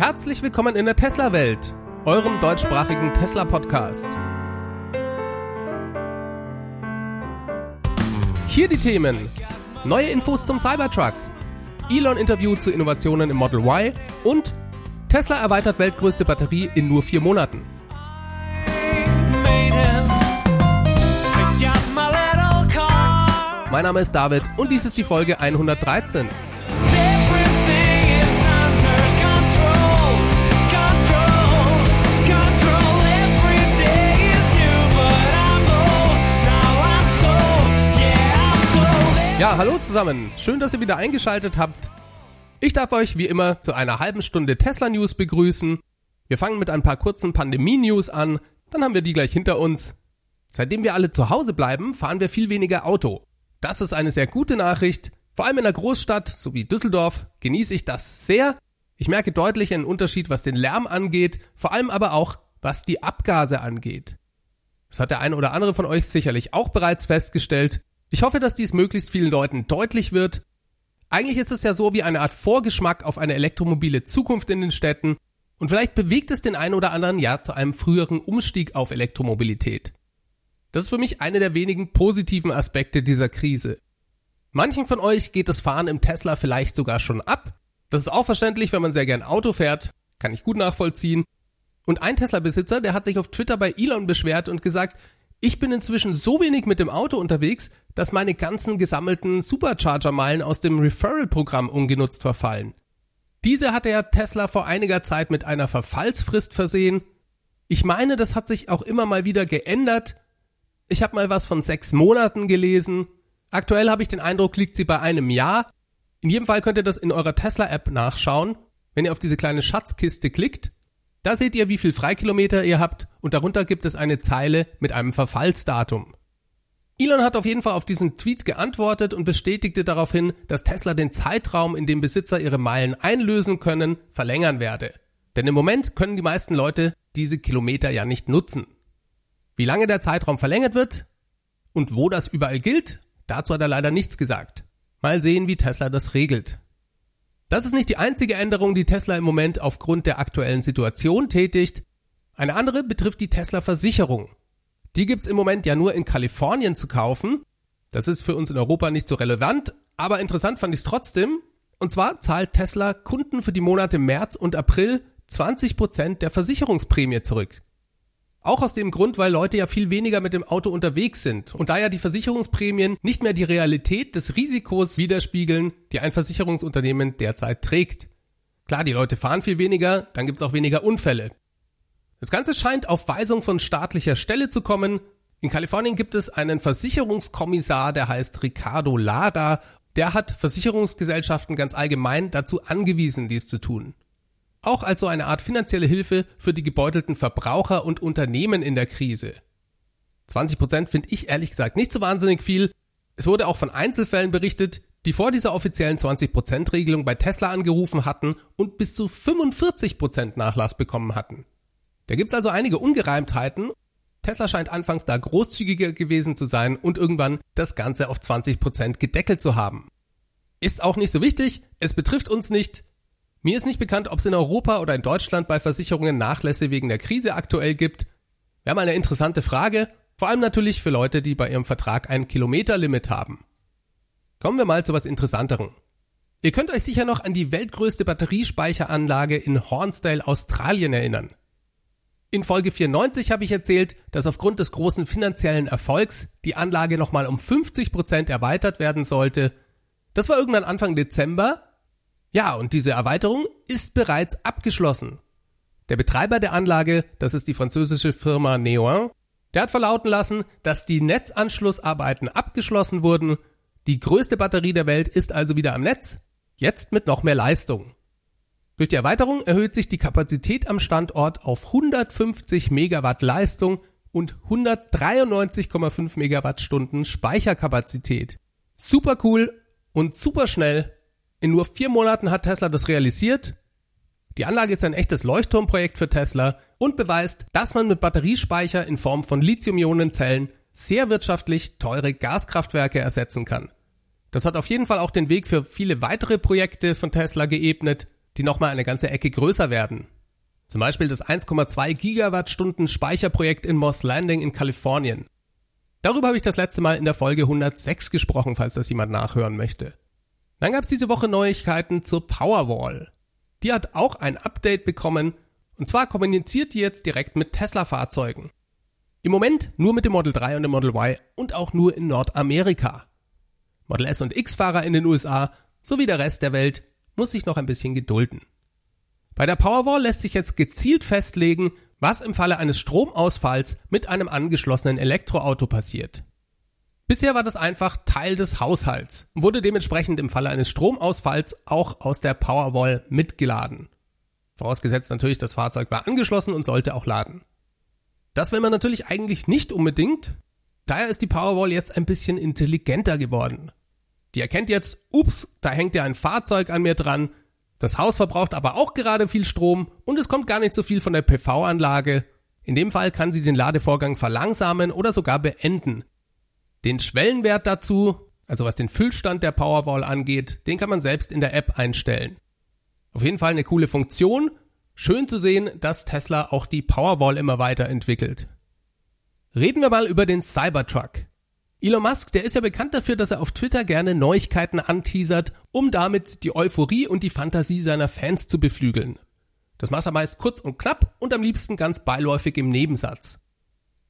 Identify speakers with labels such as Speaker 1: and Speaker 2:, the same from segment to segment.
Speaker 1: Herzlich willkommen in der Tesla-Welt, eurem deutschsprachigen Tesla-Podcast. Hier die Themen. Neue Infos zum Cybertruck, Elon-Interview zu Innovationen im Model Y und Tesla erweitert weltgrößte Batterie in nur vier Monaten. Mein Name ist David und dies ist die Folge 113. Ja, hallo zusammen. Schön, dass ihr wieder eingeschaltet habt. Ich darf euch wie immer zu einer halben Stunde Tesla News begrüßen. Wir fangen mit ein paar kurzen Pandemie News an, dann haben wir die gleich hinter uns. Seitdem wir alle zu Hause bleiben, fahren wir viel weniger Auto. Das ist eine sehr gute Nachricht. Vor allem in einer Großstadt, so wie Düsseldorf, genieße ich das sehr. Ich merke deutlich einen Unterschied, was den Lärm angeht, vor allem aber auch, was die Abgase angeht. Das hat der eine oder andere von euch sicherlich auch bereits festgestellt. Ich hoffe, dass dies möglichst vielen Leuten deutlich wird. Eigentlich ist es ja so wie eine Art Vorgeschmack auf eine elektromobile Zukunft in den Städten und vielleicht bewegt es den einen oder anderen ja zu einem früheren Umstieg auf Elektromobilität. Das ist für mich einer der wenigen positiven Aspekte dieser Krise. Manchen von euch geht das Fahren im Tesla vielleicht sogar schon ab. Das ist auch verständlich, wenn man sehr gern Auto fährt. Kann ich gut nachvollziehen. Und ein Tesla-Besitzer, der hat sich auf Twitter bei Elon beschwert und gesagt, ich bin inzwischen so wenig mit dem Auto unterwegs, dass meine ganzen gesammelten Supercharger-Meilen aus dem Referral-Programm ungenutzt verfallen. Diese hatte ja Tesla vor einiger Zeit mit einer Verfallsfrist versehen. Ich meine, das hat sich auch immer mal wieder geändert. Ich habe mal was von sechs Monaten gelesen. Aktuell habe ich den Eindruck, liegt sie bei einem Jahr. In jedem Fall könnt ihr das in eurer Tesla-App nachschauen, wenn ihr auf diese kleine Schatzkiste klickt. Da seht ihr, wie viel Freikilometer ihr habt und darunter gibt es eine Zeile mit einem Verfallsdatum. Elon hat auf jeden Fall auf diesen Tweet geantwortet und bestätigte daraufhin, dass Tesla den Zeitraum, in dem Besitzer ihre Meilen einlösen können, verlängern werde. Denn im Moment können die meisten Leute diese Kilometer ja nicht nutzen. Wie lange der Zeitraum verlängert wird und wo das überall gilt, dazu hat er leider nichts gesagt. Mal sehen, wie Tesla das regelt. Das ist nicht die einzige Änderung, die Tesla im Moment aufgrund der aktuellen Situation tätigt. Eine andere betrifft die Tesla-Versicherung. Die gibt's im Moment ja nur in Kalifornien zu kaufen. Das ist für uns in Europa nicht so relevant, aber interessant fand ich es trotzdem. Und zwar zahlt Tesla Kunden für die Monate März und April 20% der Versicherungsprämie zurück. Auch aus dem Grund, weil Leute ja viel weniger mit dem Auto unterwegs sind und da ja die Versicherungsprämien nicht mehr die Realität des Risikos widerspiegeln, die ein Versicherungsunternehmen derzeit trägt. Klar, die Leute fahren viel weniger, dann gibt's auch weniger Unfälle. Das Ganze scheint auf Weisung von staatlicher Stelle zu kommen. In Kalifornien gibt es einen Versicherungskommissar, der heißt Ricardo Lada. Der hat Versicherungsgesellschaften ganz allgemein dazu angewiesen, dies zu tun auch als so eine Art finanzielle Hilfe für die gebeutelten Verbraucher und Unternehmen in der Krise. 20 Prozent finde ich ehrlich gesagt nicht so wahnsinnig viel. Es wurde auch von Einzelfällen berichtet, die vor dieser offiziellen 20 Prozent Regelung bei Tesla angerufen hatten und bis zu 45 Prozent Nachlass bekommen hatten. Da gibt's also einige Ungereimtheiten. Tesla scheint anfangs da großzügiger gewesen zu sein und irgendwann das Ganze auf 20 Prozent gedeckelt zu haben. Ist auch nicht so wichtig, es betrifft uns nicht, mir ist nicht bekannt, ob es in Europa oder in Deutschland bei Versicherungen Nachlässe wegen der Krise aktuell gibt. Wäre mal eine interessante Frage, vor allem natürlich für Leute, die bei ihrem Vertrag ein Kilometerlimit haben. Kommen wir mal zu was Interessanterem. Ihr könnt euch sicher noch an die weltgrößte Batteriespeicheranlage in Hornsdale, Australien erinnern. In Folge 94 habe ich erzählt, dass aufgrund des großen finanziellen Erfolgs die Anlage nochmal um 50 Prozent erweitert werden sollte. Das war irgendwann Anfang Dezember ja, und diese Erweiterung ist bereits abgeschlossen. Der Betreiber der Anlage, das ist die französische Firma Neoin, der hat verlauten lassen, dass die Netzanschlussarbeiten abgeschlossen wurden. Die größte Batterie der Welt ist also wieder am Netz, jetzt mit noch mehr Leistung. Durch die Erweiterung erhöht sich die Kapazität am Standort auf 150 Megawatt Leistung und 193,5 Megawattstunden Speicherkapazität. Super cool und super schnell in nur vier Monaten hat Tesla das realisiert. Die Anlage ist ein echtes Leuchtturmprojekt für Tesla und beweist, dass man mit Batteriespeicher in Form von Lithium-Ionen-Zellen sehr wirtschaftlich teure Gaskraftwerke ersetzen kann. Das hat auf jeden Fall auch den Weg für viele weitere Projekte von Tesla geebnet. die nochmal eine ganze Ecke größer werden. Zum Beispiel das 1,2 Gigawattstunden Speicherprojekt in Moss Landing in Kalifornien. Darüber habe ich das letzte Mal in der Folge 106 gesprochen, falls das jemand nachhören möchte. Dann gab es diese Woche Neuigkeiten zur Powerwall. Die hat auch ein Update bekommen und zwar kommuniziert die jetzt direkt mit Tesla-Fahrzeugen. Im Moment nur mit dem Model 3 und dem Model Y und auch nur in Nordamerika. Model S und X-Fahrer in den USA sowie der Rest der Welt muss sich noch ein bisschen gedulden. Bei der Powerwall lässt sich jetzt gezielt festlegen, was im Falle eines Stromausfalls mit einem angeschlossenen Elektroauto passiert. Bisher war das einfach Teil des Haushalts und wurde dementsprechend im Falle eines Stromausfalls auch aus der Powerwall mitgeladen. Vorausgesetzt natürlich, das Fahrzeug war angeschlossen und sollte auch laden. Das will man natürlich eigentlich nicht unbedingt. Daher ist die Powerwall jetzt ein bisschen intelligenter geworden. Die erkennt jetzt, ups, da hängt ja ein Fahrzeug an mir dran. Das Haus verbraucht aber auch gerade viel Strom und es kommt gar nicht so viel von der PV-Anlage. In dem Fall kann sie den Ladevorgang verlangsamen oder sogar beenden. Den Schwellenwert dazu, also was den Füllstand der Powerwall angeht, den kann man selbst in der App einstellen. Auf jeden Fall eine coole Funktion. Schön zu sehen, dass Tesla auch die Powerwall immer weiterentwickelt. Reden wir mal über den Cybertruck. Elon Musk, der ist ja bekannt dafür, dass er auf Twitter gerne Neuigkeiten anteasert, um damit die Euphorie und die Fantasie seiner Fans zu beflügeln. Das macht er meist kurz und knapp und am liebsten ganz beiläufig im Nebensatz.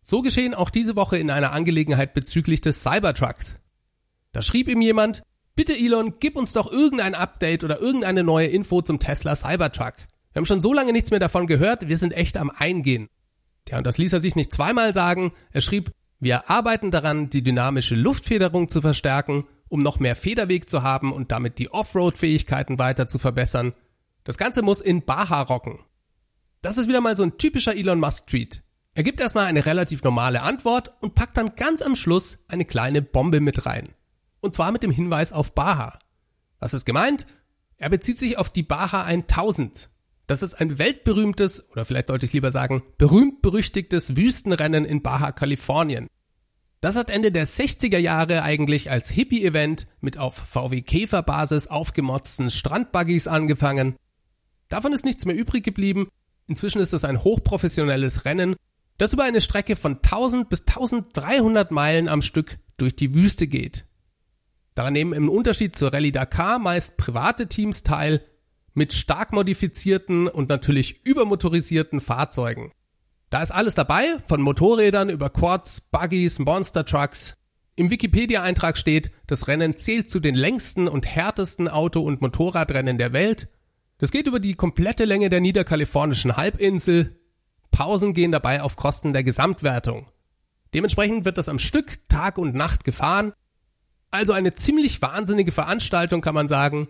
Speaker 1: So geschehen auch diese Woche in einer Angelegenheit bezüglich des Cybertrucks. Da schrieb ihm jemand, bitte Elon, gib uns doch irgendein Update oder irgendeine neue Info zum Tesla Cybertruck. Wir haben schon so lange nichts mehr davon gehört, wir sind echt am Eingehen. Ja, und das ließ er sich nicht zweimal sagen. Er schrieb, wir arbeiten daran, die dynamische Luftfederung zu verstärken, um noch mehr Federweg zu haben und damit die Offroad-Fähigkeiten weiter zu verbessern. Das Ganze muss in Baja rocken. Das ist wieder mal so ein typischer Elon Musk-Tweet. Er gibt erstmal eine relativ normale Antwort und packt dann ganz am Schluss eine kleine Bombe mit rein. Und zwar mit dem Hinweis auf Baja. Was ist gemeint? Er bezieht sich auf die Baja 1000. Das ist ein weltberühmtes, oder vielleicht sollte ich lieber sagen, berühmt-berüchtigtes Wüstenrennen in Baja Kalifornien. Das hat Ende der 60er Jahre eigentlich als Hippie-Event mit auf VW Käfer-Basis aufgemotzten Strandbuggies angefangen. Davon ist nichts mehr übrig geblieben. Inzwischen ist es ein hochprofessionelles Rennen, das über eine Strecke von 1000 bis 1300 Meilen am Stück durch die Wüste geht. Daran nehmen im Unterschied zur Rallye Dakar meist private Teams teil, mit stark modifizierten und natürlich übermotorisierten Fahrzeugen. Da ist alles dabei, von Motorrädern über Quads, Buggies, Monster Trucks. Im Wikipedia-Eintrag steht, das Rennen zählt zu den längsten und härtesten Auto- und Motorradrennen der Welt. Das geht über die komplette Länge der niederkalifornischen Halbinsel. Pausen gehen dabei auf Kosten der Gesamtwertung. Dementsprechend wird das am Stück Tag und Nacht gefahren. Also eine ziemlich wahnsinnige Veranstaltung kann man sagen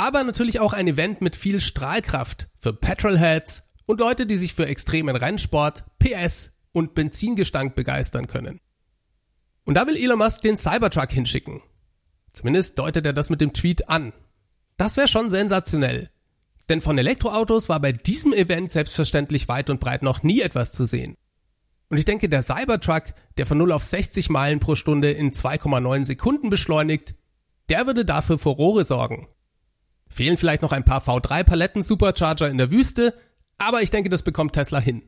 Speaker 1: aber natürlich auch ein Event mit viel Strahlkraft für Petrolheads und Leute, die sich für extremen Rennsport, PS und Benzingestank begeistern können. Und da will Elon Musk den Cybertruck hinschicken. Zumindest deutet er das mit dem Tweet an. Das wäre schon sensationell. Denn von Elektroautos war bei diesem Event selbstverständlich weit und breit noch nie etwas zu sehen. Und ich denke, der Cybertruck, der von 0 auf 60 Meilen pro Stunde in 2,9 Sekunden beschleunigt, der würde dafür Furore sorgen. Fehlen vielleicht noch ein paar V3-Paletten Supercharger in der Wüste, aber ich denke, das bekommt Tesla hin.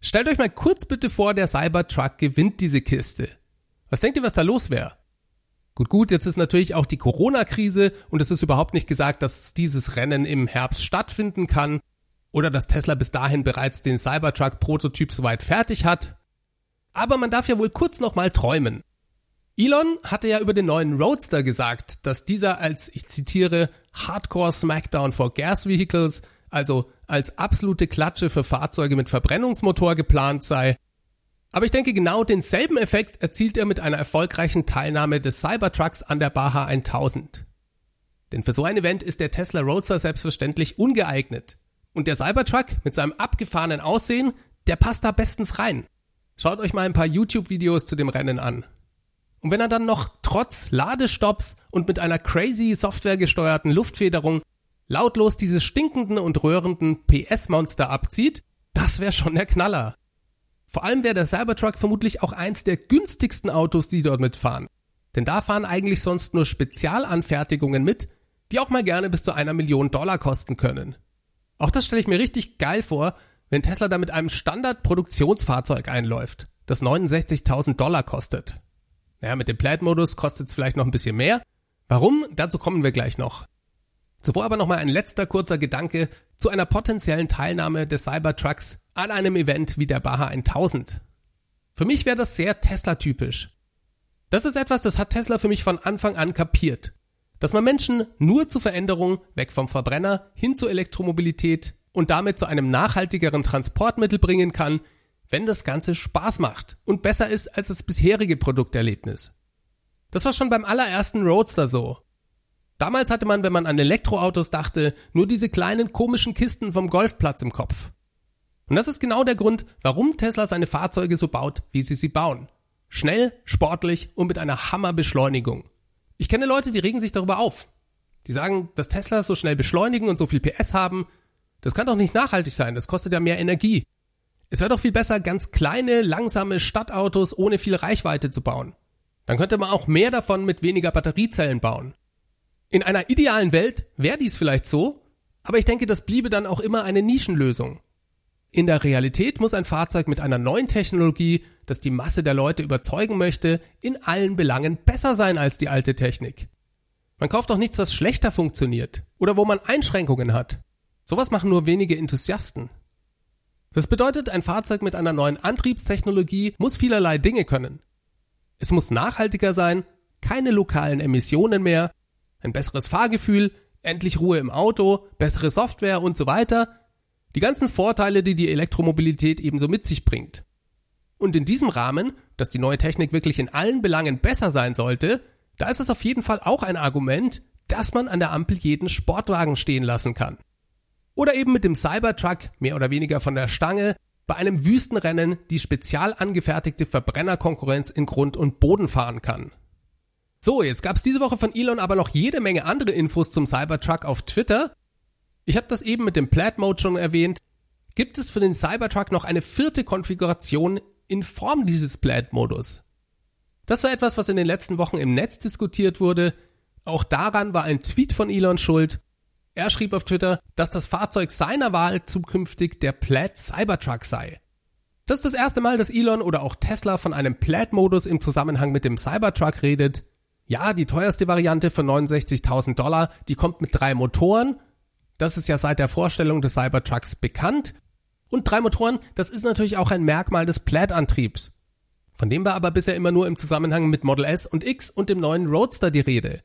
Speaker 1: Stellt euch mal kurz bitte vor, der Cybertruck gewinnt diese Kiste. Was denkt ihr, was da los wäre? Gut, gut, jetzt ist natürlich auch die Corona-Krise und es ist überhaupt nicht gesagt, dass dieses Rennen im Herbst stattfinden kann oder dass Tesla bis dahin bereits den Cybertruck-Prototyp soweit fertig hat. Aber man darf ja wohl kurz nochmal träumen. Elon hatte ja über den neuen Roadster gesagt, dass dieser als, ich zitiere, Hardcore Smackdown for Gas Vehicles, also als absolute Klatsche für Fahrzeuge mit Verbrennungsmotor geplant sei. Aber ich denke, genau denselben Effekt erzielt er mit einer erfolgreichen Teilnahme des Cybertrucks an der Baja 1000. Denn für so ein Event ist der Tesla Roadster selbstverständlich ungeeignet. Und der Cybertruck mit seinem abgefahrenen Aussehen, der passt da bestens rein. Schaut euch mal ein paar YouTube-Videos zu dem Rennen an. Und wenn er dann noch trotz Ladestops und mit einer crazy softwaregesteuerten Luftfederung lautlos diese stinkenden und röhrenden PS-Monster abzieht, das wäre schon der Knaller. Vor allem wäre der Cybertruck vermutlich auch eins der günstigsten Autos, die dort mitfahren. Denn da fahren eigentlich sonst nur Spezialanfertigungen mit, die auch mal gerne bis zu einer Million Dollar kosten können. Auch das stelle ich mir richtig geil vor, wenn Tesla da mit einem Standard-Produktionsfahrzeug einläuft, das 69.000 Dollar kostet. Naja, mit dem Plaid-Modus kostet es vielleicht noch ein bisschen mehr. Warum? Dazu kommen wir gleich noch. Zuvor aber nochmal ein letzter kurzer Gedanke zu einer potenziellen Teilnahme des Cybertrucks an einem Event wie der Baja 1000. Für mich wäre das sehr Tesla-typisch. Das ist etwas, das hat Tesla für mich von Anfang an kapiert. Dass man Menschen nur zu Veränderungen weg vom Verbrenner hin zur Elektromobilität und damit zu einem nachhaltigeren Transportmittel bringen kann, wenn das Ganze Spaß macht und besser ist als das bisherige Produkterlebnis. Das war schon beim allerersten Roadster so. Damals hatte man, wenn man an Elektroautos dachte, nur diese kleinen komischen Kisten vom Golfplatz im Kopf. Und das ist genau der Grund, warum Tesla seine Fahrzeuge so baut, wie sie sie bauen. Schnell, sportlich und mit einer Hammerbeschleunigung. Ich kenne Leute, die regen sich darüber auf. Die sagen, dass Teslas so schnell beschleunigen und so viel PS haben, das kann doch nicht nachhaltig sein, das kostet ja mehr Energie. Es wäre doch viel besser, ganz kleine, langsame Stadtautos ohne viel Reichweite zu bauen. Dann könnte man auch mehr davon mit weniger Batteriezellen bauen. In einer idealen Welt wäre dies vielleicht so, aber ich denke, das bliebe dann auch immer eine Nischenlösung. In der Realität muss ein Fahrzeug mit einer neuen Technologie, das die Masse der Leute überzeugen möchte, in allen Belangen besser sein als die alte Technik. Man kauft doch nichts, was schlechter funktioniert oder wo man Einschränkungen hat. Sowas machen nur wenige Enthusiasten. Das bedeutet, ein Fahrzeug mit einer neuen Antriebstechnologie muss vielerlei Dinge können. Es muss nachhaltiger sein, keine lokalen Emissionen mehr, ein besseres Fahrgefühl, endlich Ruhe im Auto, bessere Software und so weiter. Die ganzen Vorteile, die die Elektromobilität ebenso mit sich bringt. Und in diesem Rahmen, dass die neue Technik wirklich in allen Belangen besser sein sollte, da ist es auf jeden Fall auch ein Argument, dass man an der Ampel jeden Sportwagen stehen lassen kann. Oder eben mit dem Cybertruck mehr oder weniger von der Stange bei einem Wüstenrennen die spezial angefertigte Verbrennerkonkurrenz in Grund und Boden fahren kann. So, jetzt gab's diese Woche von Elon aber noch jede Menge andere Infos zum Cybertruck auf Twitter. Ich habe das eben mit dem Plaid Mode schon erwähnt. Gibt es für den Cybertruck noch eine vierte Konfiguration in Form dieses Plaid Modus? Das war etwas, was in den letzten Wochen im Netz diskutiert wurde. Auch daran war ein Tweet von Elon schuld. Er schrieb auf Twitter, dass das Fahrzeug seiner Wahl zukünftig der Plaid Cybertruck sei. Das ist das erste Mal, dass Elon oder auch Tesla von einem Plaid-Modus im Zusammenhang mit dem Cybertruck redet. Ja, die teuerste Variante für 69.000 Dollar, die kommt mit drei Motoren. Das ist ja seit der Vorstellung des Cybertrucks bekannt. Und drei Motoren, das ist natürlich auch ein Merkmal des Plaid-Antriebs. Von dem war aber bisher immer nur im Zusammenhang mit Model S und X und dem neuen Roadster die Rede.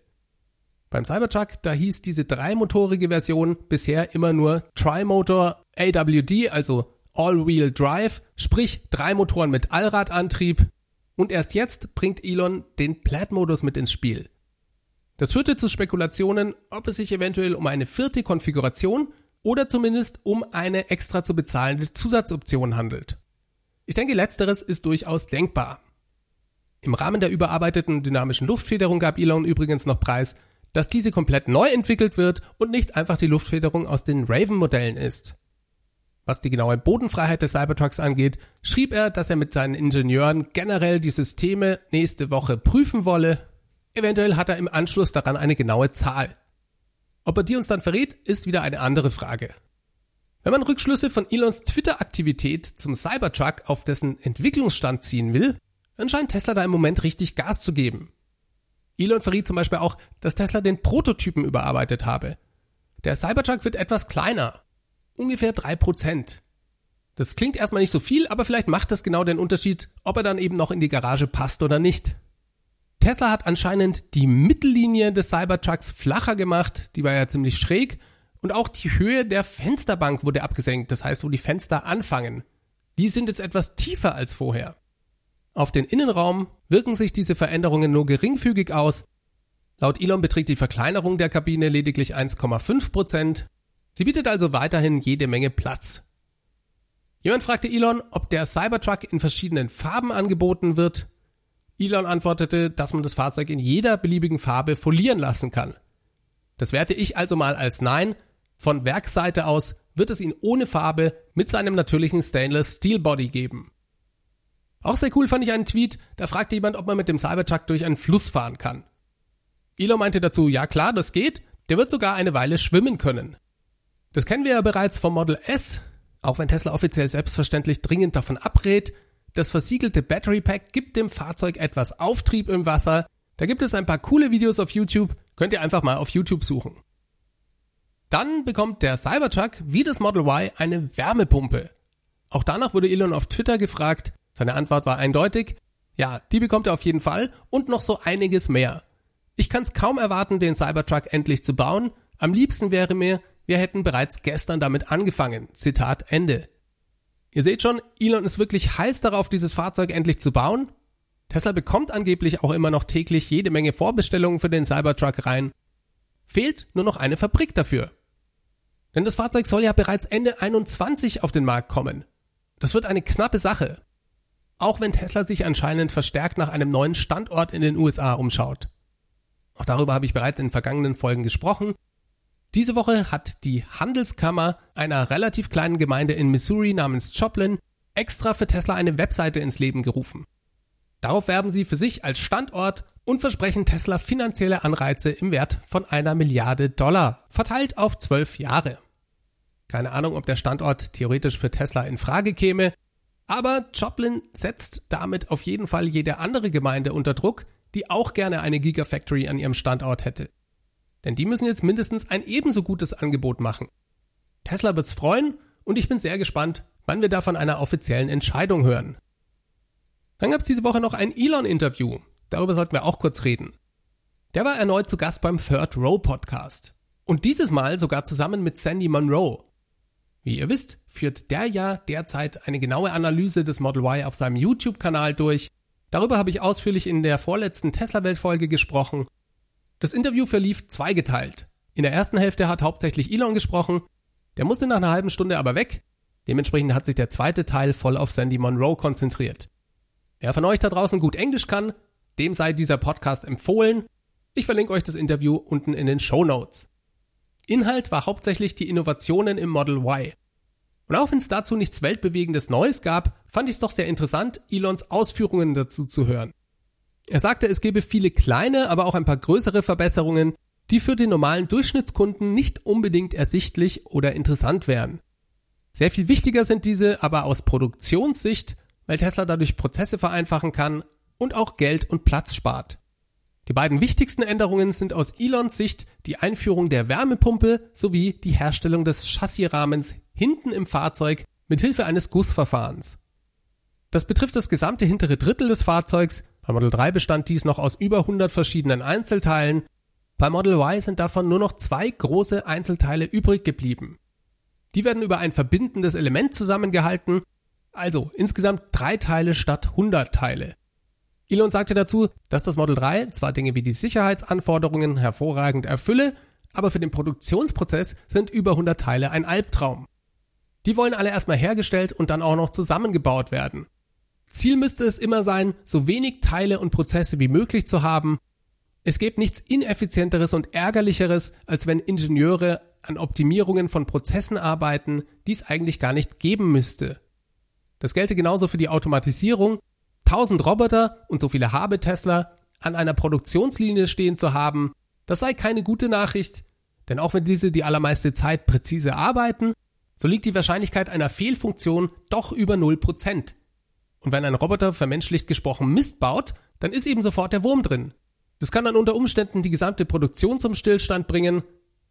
Speaker 1: Beim Cybertruck, da hieß diese dreimotorige Version bisher immer nur Trimotor AWD, also All-Wheel Drive, sprich drei Motoren mit Allradantrieb. Und erst jetzt bringt Elon den Plaid-Modus mit ins Spiel. Das führte zu Spekulationen, ob es sich eventuell um eine vierte Konfiguration oder zumindest um eine extra zu bezahlende Zusatzoption handelt. Ich denke, letzteres ist durchaus denkbar. Im Rahmen der überarbeiteten dynamischen Luftfederung gab Elon übrigens noch preis, dass diese komplett neu entwickelt wird und nicht einfach die Luftfederung aus den Raven-Modellen ist. Was die genaue Bodenfreiheit des Cybertrucks angeht, schrieb er, dass er mit seinen Ingenieuren generell die Systeme nächste Woche prüfen wolle. Eventuell hat er im Anschluss daran eine genaue Zahl. Ob er die uns dann verrät, ist wieder eine andere Frage. Wenn man Rückschlüsse von Elons Twitter-Aktivität zum Cybertruck auf dessen Entwicklungsstand ziehen will, dann scheint Tesla da im Moment richtig Gas zu geben. Elon verriet zum Beispiel auch, dass Tesla den Prototypen überarbeitet habe. Der Cybertruck wird etwas kleiner. Ungefähr drei Prozent. Das klingt erstmal nicht so viel, aber vielleicht macht das genau den Unterschied, ob er dann eben noch in die Garage passt oder nicht. Tesla hat anscheinend die Mittellinie des Cybertrucks flacher gemacht, die war ja ziemlich schräg, und auch die Höhe der Fensterbank wurde abgesenkt, das heißt, wo die Fenster anfangen. Die sind jetzt etwas tiefer als vorher. Auf den Innenraum wirken sich diese Veränderungen nur geringfügig aus. Laut Elon beträgt die Verkleinerung der Kabine lediglich 1,5 Prozent. Sie bietet also weiterhin jede Menge Platz. Jemand fragte Elon, ob der Cybertruck in verschiedenen Farben angeboten wird. Elon antwortete, dass man das Fahrzeug in jeder beliebigen Farbe folieren lassen kann. Das werte ich also mal als Nein. Von Werksseite aus wird es ihn ohne Farbe mit seinem natürlichen Stainless Steel Body geben. Auch sehr cool fand ich einen Tweet, da fragte jemand, ob man mit dem Cybertruck durch einen Fluss fahren kann. Elon meinte dazu, ja klar, das geht, Der wird sogar eine Weile schwimmen können. Das kennen wir ja bereits vom Model S, auch wenn Tesla offiziell selbstverständlich dringend davon abrät. Das versiegelte Battery Pack gibt dem Fahrzeug etwas Auftrieb im Wasser. Da gibt es ein paar coole Videos auf YouTube, könnt ihr einfach mal auf YouTube suchen. Dann bekommt der Cybertruck wie das Model Y eine Wärmepumpe. Auch danach wurde Elon auf Twitter gefragt. Seine Antwort war eindeutig. Ja, die bekommt er auf jeden Fall und noch so einiges mehr. Ich kann es kaum erwarten, den Cybertruck endlich zu bauen. Am liebsten wäre mir, wir hätten bereits gestern damit angefangen. Zitat Ende. Ihr seht schon, Elon ist wirklich heiß darauf, dieses Fahrzeug endlich zu bauen. Tesla bekommt angeblich auch immer noch täglich jede Menge Vorbestellungen für den Cybertruck rein. Fehlt nur noch eine Fabrik dafür. Denn das Fahrzeug soll ja bereits Ende 21 auf den Markt kommen. Das wird eine knappe Sache. Auch wenn Tesla sich anscheinend verstärkt nach einem neuen Standort in den USA umschaut. Auch darüber habe ich bereits in vergangenen Folgen gesprochen. Diese Woche hat die Handelskammer einer relativ kleinen Gemeinde in Missouri namens Joplin extra für Tesla eine Webseite ins Leben gerufen. Darauf werben sie für sich als Standort und versprechen Tesla finanzielle Anreize im Wert von einer Milliarde Dollar, verteilt auf zwölf Jahre. Keine Ahnung, ob der Standort theoretisch für Tesla in Frage käme, aber Joplin setzt damit auf jeden Fall jede andere Gemeinde unter Druck, die auch gerne eine Gigafactory an ihrem Standort hätte. Denn die müssen jetzt mindestens ein ebenso gutes Angebot machen. Tesla wird's freuen und ich bin sehr gespannt, wann wir da von einer offiziellen Entscheidung hören. Dann gab's diese Woche noch ein Elon-Interview. Darüber sollten wir auch kurz reden. Der war erneut zu Gast beim Third Row Podcast. Und dieses Mal sogar zusammen mit Sandy Monroe. Wie ihr wisst, führt der ja derzeit eine genaue Analyse des Model Y auf seinem YouTube-Kanal durch. Darüber habe ich ausführlich in der vorletzten Tesla-Welt-Folge gesprochen. Das Interview verlief zweigeteilt. In der ersten Hälfte hat hauptsächlich Elon gesprochen. Der musste nach einer halben Stunde aber weg. Dementsprechend hat sich der zweite Teil voll auf Sandy Monroe konzentriert. Wer von euch da draußen gut Englisch kann, dem sei dieser Podcast empfohlen. Ich verlinke euch das Interview unten in den Show Notes. Inhalt war hauptsächlich die Innovationen im Model Y. Und auch wenn es dazu nichts weltbewegendes Neues gab, fand ich es doch sehr interessant, Elons Ausführungen dazu zu hören. Er sagte, es gebe viele kleine, aber auch ein paar größere Verbesserungen, die für den normalen Durchschnittskunden nicht unbedingt ersichtlich oder interessant wären. Sehr viel wichtiger sind diese aber aus Produktionssicht, weil Tesla dadurch Prozesse vereinfachen kann und auch Geld und Platz spart. Die beiden wichtigsten Änderungen sind aus Elons Sicht die Einführung der Wärmepumpe sowie die Herstellung des Chassisrahmens hinten im Fahrzeug mit Hilfe eines Gussverfahrens. Das betrifft das gesamte hintere Drittel des Fahrzeugs. Bei Model 3 bestand dies noch aus über 100 verschiedenen Einzelteilen. Bei Model Y sind davon nur noch zwei große Einzelteile übrig geblieben. Die werden über ein verbindendes Element zusammengehalten, also insgesamt drei Teile statt 100 Teile. Elon sagte dazu, dass das Model 3 zwar Dinge wie die Sicherheitsanforderungen hervorragend erfülle, aber für den Produktionsprozess sind über 100 Teile ein Albtraum. Die wollen alle erstmal hergestellt und dann auch noch zusammengebaut werden. Ziel müsste es immer sein, so wenig Teile und Prozesse wie möglich zu haben. Es gibt nichts ineffizienteres und ärgerlicheres, als wenn Ingenieure an Optimierungen von Prozessen arbeiten, die es eigentlich gar nicht geben müsste. Das gelte genauso für die Automatisierung, 1000 Roboter und so viele habe Tesla an einer Produktionslinie stehen zu haben, das sei keine gute Nachricht, denn auch wenn diese die allermeiste Zeit präzise arbeiten, so liegt die Wahrscheinlichkeit einer Fehlfunktion doch über 0%. Und wenn ein Roboter vermenschlicht gesprochen Mist baut, dann ist eben sofort der Wurm drin. Das kann dann unter Umständen die gesamte Produktion zum Stillstand bringen.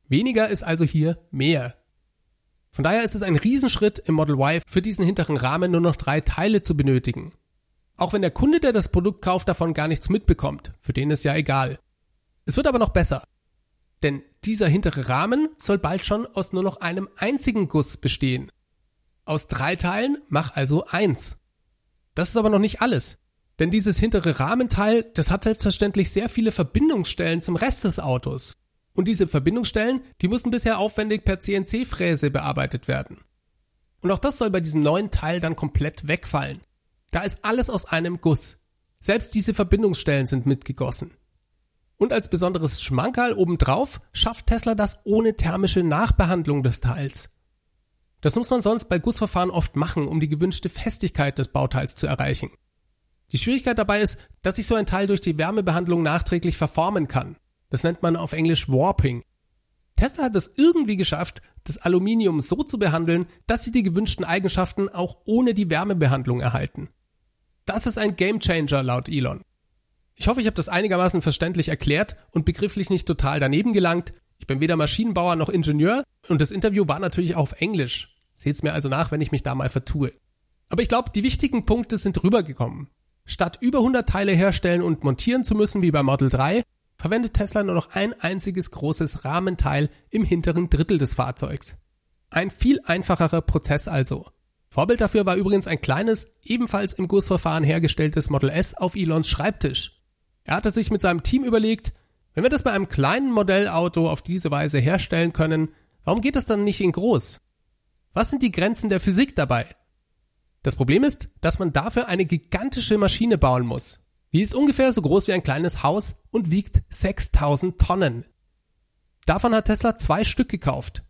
Speaker 1: Weniger ist also hier mehr. Von daher ist es ein Riesenschritt im Model Y für diesen hinteren Rahmen nur noch drei Teile zu benötigen. Auch wenn der Kunde, der das Produkt kauft, davon gar nichts mitbekommt, für den ist ja egal. Es wird aber noch besser. Denn dieser hintere Rahmen soll bald schon aus nur noch einem einzigen Guss bestehen. Aus drei Teilen mach also eins. Das ist aber noch nicht alles. Denn dieses hintere Rahmenteil, das hat selbstverständlich sehr viele Verbindungsstellen zum Rest des Autos. Und diese Verbindungsstellen, die mussten bisher aufwendig per CNC-Fräse bearbeitet werden. Und auch das soll bei diesem neuen Teil dann komplett wegfallen. Da ist alles aus einem Guss. Selbst diese Verbindungsstellen sind mitgegossen. Und als besonderes Schmankerl obendrauf schafft Tesla das ohne thermische Nachbehandlung des Teils. Das muss man sonst bei Gussverfahren oft machen, um die gewünschte Festigkeit des Bauteils zu erreichen. Die Schwierigkeit dabei ist, dass sich so ein Teil durch die Wärmebehandlung nachträglich verformen kann. Das nennt man auf Englisch Warping. Tesla hat es irgendwie geschafft, das Aluminium so zu behandeln, dass sie die gewünschten Eigenschaften auch ohne die Wärmebehandlung erhalten. Das ist ein Gamechanger laut Elon. Ich hoffe, ich habe das einigermaßen verständlich erklärt und begrifflich nicht total daneben gelangt. Ich bin weder Maschinenbauer noch Ingenieur und das Interview war natürlich auf Englisch. Seht's mir also nach, wenn ich mich da mal vertue. Aber ich glaube, die wichtigen Punkte sind rübergekommen. Statt über 100 Teile herstellen und montieren zu müssen wie bei Model 3, verwendet Tesla nur noch ein einziges großes Rahmenteil im hinteren Drittel des Fahrzeugs. Ein viel einfacherer Prozess also. Vorbild dafür war übrigens ein kleines, ebenfalls im Gussverfahren hergestelltes Model S auf Elons Schreibtisch. Er hatte sich mit seinem Team überlegt, wenn wir das bei einem kleinen Modellauto auf diese Weise herstellen können, warum geht es dann nicht in groß? Was sind die Grenzen der Physik dabei? Das Problem ist, dass man dafür eine gigantische Maschine bauen muss. Die ist ungefähr so groß wie ein kleines Haus und wiegt 6000 Tonnen. Davon hat Tesla zwei Stück gekauft.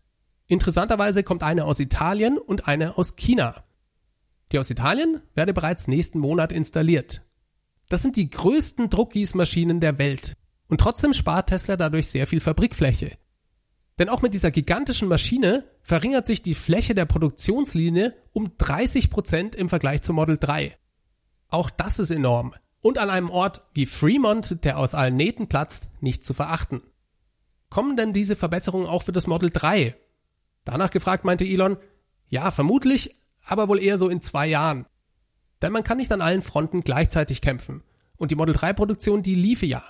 Speaker 1: Interessanterweise kommt eine aus Italien und eine aus China. Die aus Italien werde bereits nächsten Monat installiert. Das sind die größten Druckgießmaschinen der Welt. Und trotzdem spart Tesla dadurch sehr viel Fabrikfläche. Denn auch mit dieser gigantischen Maschine verringert sich die Fläche der Produktionslinie um 30 Prozent im Vergleich zum Model 3. Auch das ist enorm und an einem Ort wie Fremont, der aus allen Nähten platzt, nicht zu verachten. Kommen denn diese Verbesserungen auch für das Model 3? Danach gefragt meinte Elon, ja, vermutlich, aber wohl eher so in zwei Jahren. Denn man kann nicht an allen Fronten gleichzeitig kämpfen. Und die Model 3 Produktion, die liefe ja.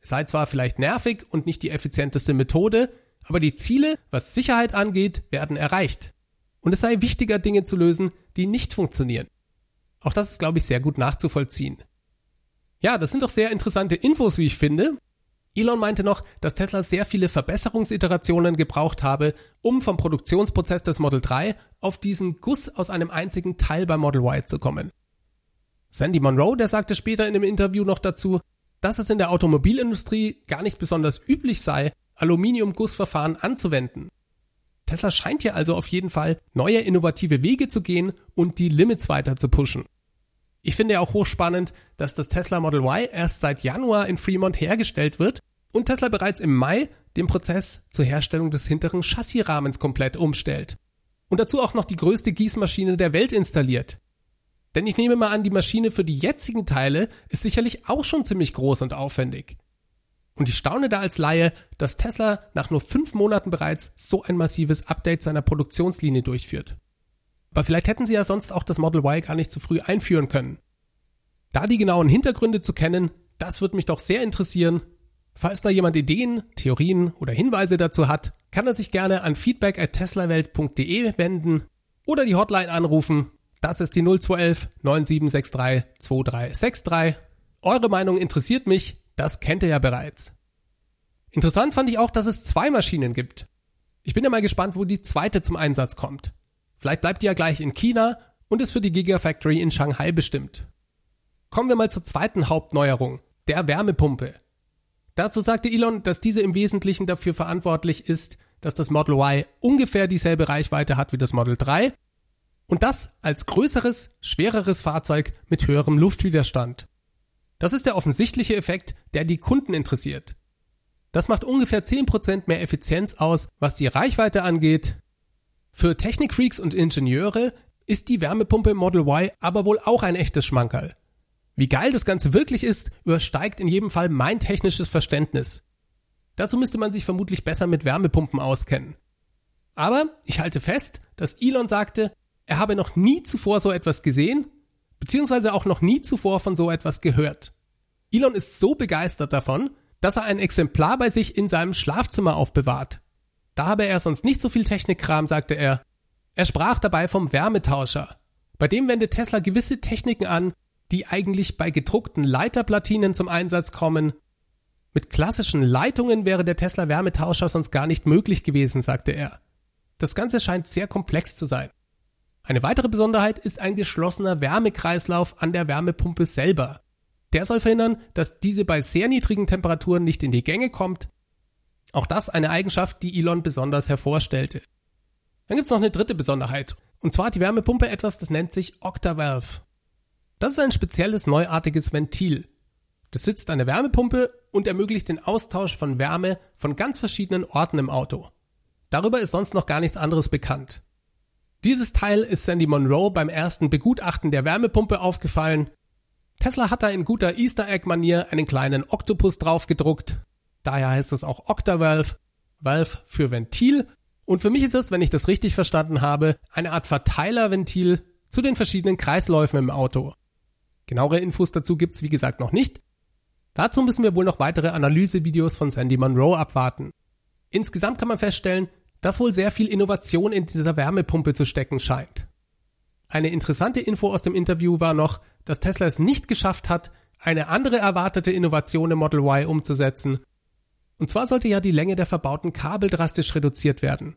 Speaker 1: Es sei zwar vielleicht nervig und nicht die effizienteste Methode, aber die Ziele, was Sicherheit angeht, werden erreicht. Und es sei wichtiger, Dinge zu lösen, die nicht funktionieren. Auch das ist, glaube ich, sehr gut nachzuvollziehen. Ja, das sind doch sehr interessante Infos, wie ich finde. Elon meinte noch, dass Tesla sehr viele Verbesserungsiterationen gebraucht habe, um vom Produktionsprozess des Model 3 auf diesen Guss aus einem einzigen Teil bei Model Y zu kommen. Sandy Monroe, der sagte später in dem Interview noch dazu, dass es in der Automobilindustrie gar nicht besonders üblich sei, Aluminiumgussverfahren anzuwenden. Tesla scheint hier also auf jeden Fall neue innovative Wege zu gehen und die Limits weiter zu pushen. Ich finde ja auch hochspannend, dass das Tesla Model Y erst seit Januar in Fremont hergestellt wird und Tesla bereits im Mai den Prozess zur Herstellung des hinteren Chassisrahmens komplett umstellt. Und dazu auch noch die größte Gießmaschine der Welt installiert. Denn ich nehme mal an, die Maschine für die jetzigen Teile ist sicherlich auch schon ziemlich groß und aufwendig. Und ich staune da als Laie, dass Tesla nach nur fünf Monaten bereits so ein massives Update seiner Produktionslinie durchführt. Aber vielleicht hätten sie ja sonst auch das Model Y gar nicht zu früh einführen können. Da die genauen Hintergründe zu kennen, das würde mich doch sehr interessieren. Falls da jemand Ideen, Theorien oder Hinweise dazu hat, kann er sich gerne an feedback at teslawelt.de wenden oder die Hotline anrufen. Das ist die 0211 9763 2363. Eure Meinung interessiert mich, das kennt ihr ja bereits. Interessant fand ich auch, dass es zwei Maschinen gibt. Ich bin ja mal gespannt, wo die zweite zum Einsatz kommt. Vielleicht bleibt die ja gleich in China und ist für die Gigafactory in Shanghai bestimmt. Kommen wir mal zur zweiten Hauptneuerung, der Wärmepumpe. Dazu sagte Elon, dass diese im Wesentlichen dafür verantwortlich ist, dass das Model Y ungefähr dieselbe Reichweite hat wie das Model 3 und das als größeres, schwereres Fahrzeug mit höherem Luftwiderstand. Das ist der offensichtliche Effekt, der die Kunden interessiert. Das macht ungefähr 10% mehr Effizienz aus, was die Reichweite angeht, für Technikfreaks und Ingenieure ist die Wärmepumpe Model Y aber wohl auch ein echtes Schmankerl. Wie geil das Ganze wirklich ist, übersteigt in jedem Fall mein technisches Verständnis. Dazu müsste man sich vermutlich besser mit Wärmepumpen auskennen. Aber ich halte fest, dass Elon sagte, er habe noch nie zuvor so etwas gesehen, beziehungsweise auch noch nie zuvor von so etwas gehört. Elon ist so begeistert davon, dass er ein Exemplar bei sich in seinem Schlafzimmer aufbewahrt. Da habe er sonst nicht so viel Technikkram, sagte er. Er sprach dabei vom Wärmetauscher. Bei dem wendet Tesla gewisse Techniken an, die eigentlich bei gedruckten Leiterplatinen zum Einsatz kommen. Mit klassischen Leitungen wäre der Tesla Wärmetauscher sonst gar nicht möglich gewesen, sagte er. Das Ganze scheint sehr komplex zu sein. Eine weitere Besonderheit ist ein geschlossener Wärmekreislauf an der Wärmepumpe selber. Der soll verhindern, dass diese bei sehr niedrigen Temperaturen nicht in die Gänge kommt auch das eine Eigenschaft, die Elon besonders hervorstellte. Dann gibt's noch eine dritte Besonderheit. Und zwar hat die Wärmepumpe etwas, das nennt sich Octavalve. Das ist ein spezielles neuartiges Ventil. Das sitzt an der Wärmepumpe und ermöglicht den Austausch von Wärme von ganz verschiedenen Orten im Auto. Darüber ist sonst noch gar nichts anderes bekannt. Dieses Teil ist Sandy Monroe beim ersten Begutachten der Wärmepumpe aufgefallen. Tesla hat da in guter Easter Egg Manier einen kleinen Oktopus draufgedruckt. Daher heißt es auch Octavalve, Valve für Ventil. Und für mich ist es, wenn ich das richtig verstanden habe, eine Art Verteilerventil zu den verschiedenen Kreisläufen im Auto. Genauere Infos dazu gibt's wie gesagt noch nicht. Dazu müssen wir wohl noch weitere Analysevideos von Sandy Monroe abwarten. Insgesamt kann man feststellen, dass wohl sehr viel Innovation in dieser Wärmepumpe zu stecken scheint. Eine interessante Info aus dem Interview war noch, dass Tesla es nicht geschafft hat, eine andere erwartete Innovation im Model Y umzusetzen. Und zwar sollte ja die Länge der verbauten Kabel drastisch reduziert werden.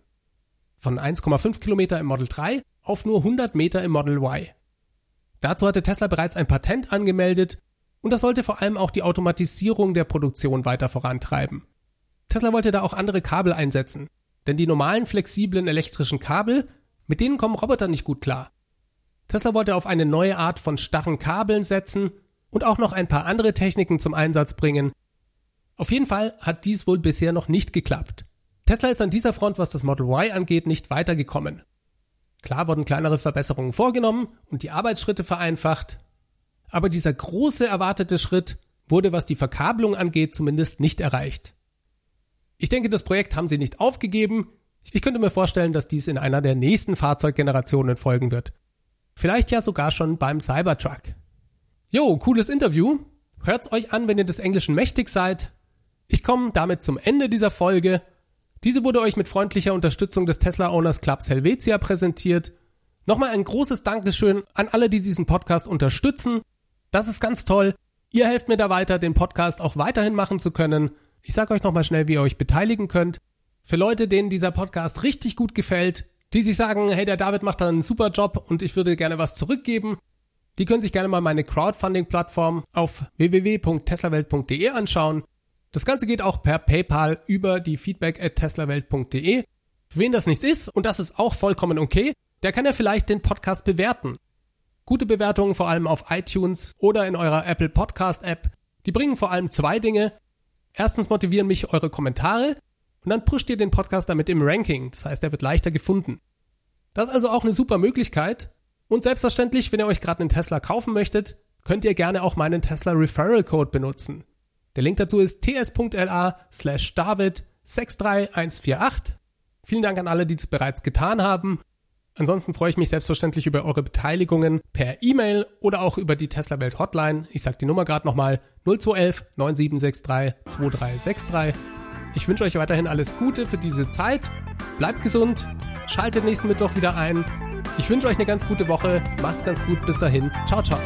Speaker 1: Von 1,5 Kilometer im Model 3 auf nur 100 Meter im Model Y. Dazu hatte Tesla bereits ein Patent angemeldet und das sollte vor allem auch die Automatisierung der Produktion weiter vorantreiben. Tesla wollte da auch andere Kabel einsetzen, denn die normalen flexiblen elektrischen Kabel, mit denen kommen Roboter nicht gut klar. Tesla wollte auf eine neue Art von starren Kabeln setzen und auch noch ein paar andere Techniken zum Einsatz bringen. Auf jeden Fall hat dies wohl bisher noch nicht geklappt. Tesla ist an dieser Front, was das Model Y angeht, nicht weitergekommen. Klar wurden kleinere Verbesserungen vorgenommen und die Arbeitsschritte vereinfacht, aber dieser große erwartete Schritt wurde, was die Verkabelung angeht, zumindest nicht erreicht. Ich denke, das Projekt haben sie nicht aufgegeben. Ich könnte mir vorstellen, dass dies in einer der nächsten Fahrzeuggenerationen folgen wird. Vielleicht ja sogar schon beim Cybertruck. Jo, cooles Interview. Hört's euch an, wenn ihr des Englischen mächtig seid. Ich komme damit zum Ende dieser Folge. Diese wurde euch mit freundlicher Unterstützung des Tesla Owners Clubs Helvetia präsentiert. Nochmal ein großes Dankeschön an alle, die diesen Podcast unterstützen. Das ist ganz toll. Ihr helft mir da weiter, den Podcast auch weiterhin machen zu können. Ich sage euch nochmal schnell, wie ihr euch beteiligen könnt. Für Leute, denen dieser Podcast richtig gut gefällt, die sich sagen, hey, der David macht da einen super Job und ich würde gerne was zurückgeben, die können sich gerne mal meine Crowdfunding-Plattform auf www.teslawelt.de anschauen. Das Ganze geht auch per PayPal über die feedback at teslawelt.de. Für wen das nichts ist, und das ist auch vollkommen okay, der kann ja vielleicht den Podcast bewerten. Gute Bewertungen vor allem auf iTunes oder in eurer Apple Podcast App, die bringen vor allem zwei Dinge. Erstens motivieren mich eure Kommentare und dann pusht ihr den Podcast damit im Ranking. Das heißt, er wird leichter gefunden. Das ist also auch eine super Möglichkeit. Und selbstverständlich, wenn ihr euch gerade einen Tesla kaufen möchtet, könnt ihr gerne auch meinen Tesla Referral Code benutzen. Der Link dazu ist ts.la slash david 63148. Vielen Dank an alle, die es bereits getan haben. Ansonsten freue ich mich selbstverständlich über eure Beteiligungen per E-Mail oder auch über die Tesla Welt Hotline. Ich sage die Nummer gerade nochmal 0211 9763 2363. Ich wünsche euch weiterhin alles Gute für diese Zeit. Bleibt gesund, schaltet nächsten Mittwoch wieder ein. Ich wünsche euch eine ganz gute Woche. Macht's ganz gut. Bis dahin. Ciao, ciao.